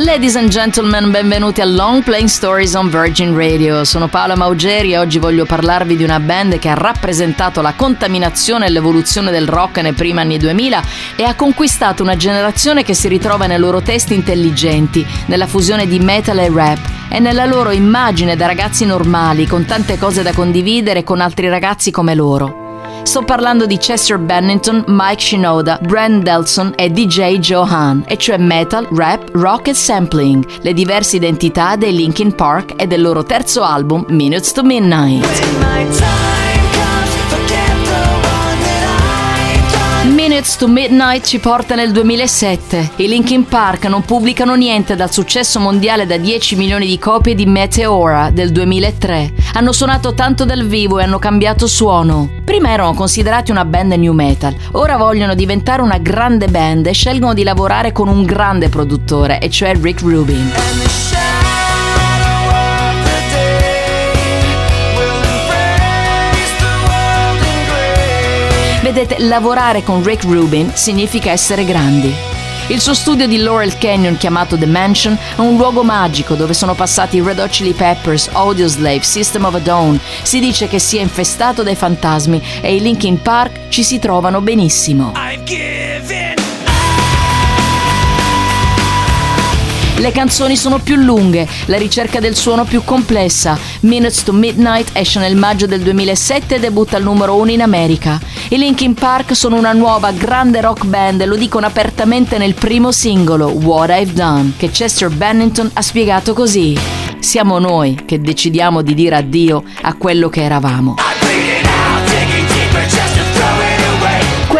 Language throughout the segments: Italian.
Ladies and gentlemen, benvenuti a Long Playing Stories on Virgin Radio. Sono Paola Maugeri e oggi voglio parlarvi di una band che ha rappresentato la contaminazione e l'evoluzione del rock nei primi anni 2000 e ha conquistato una generazione che si ritrova nei loro testi intelligenti, nella fusione di metal e rap e nella loro immagine da ragazzi normali, con tante cose da condividere con altri ragazzi come loro. Sto parlando di Chester Bennington, Mike Shinoda, Brand Delson e DJ Johan, e cioè metal, rap, rock e sampling, le diverse identità dei Linkin Park e del loro terzo album Minutes to Midnight. Minutes to Midnight ci porta nel 2007. I Linkin Park non pubblicano niente dal successo mondiale da 10 milioni di copie di Meteora del 2003. Hanno suonato tanto dal vivo e hanno cambiato suono. Prima erano considerati una band new metal, ora vogliono diventare una grande band e scelgono di lavorare con un grande produttore, e cioè Rick Rubin. Vedete, lavorare con Rick Rubin significa essere grandi. Il suo studio di Laurel Canyon, chiamato The Mansion, è un luogo magico dove sono passati Red Hot Chili Peppers, Audioslave, System of a Down. Si dice che sia infestato dai fantasmi e i Linkin Park ci si trovano benissimo. Le canzoni sono più lunghe, la ricerca del suono più complessa. Minutes to Midnight esce nel maggio del 2007 e debutta al numero 1 in America. I Linkin Park sono una nuova grande rock band e lo dicono apertamente nel primo singolo, What I've Done, che Chester Bennington ha spiegato così. Siamo noi che decidiamo di dire addio a quello che eravamo.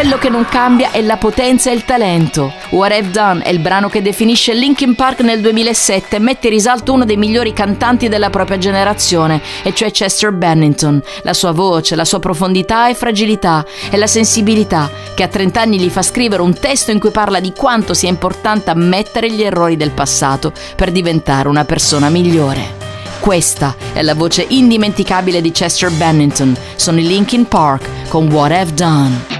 Quello che non cambia è la potenza e il talento. What I've Done è il brano che definisce Linkin Park nel 2007 e mette in risalto uno dei migliori cantanti della propria generazione, e cioè Chester Bennington. La sua voce, la sua profondità e fragilità e la sensibilità che a 30 anni gli fa scrivere un testo in cui parla di quanto sia importante ammettere gli errori del passato per diventare una persona migliore. Questa è la voce indimenticabile di Chester Bennington. Sono i Linkin Park con What I've Done.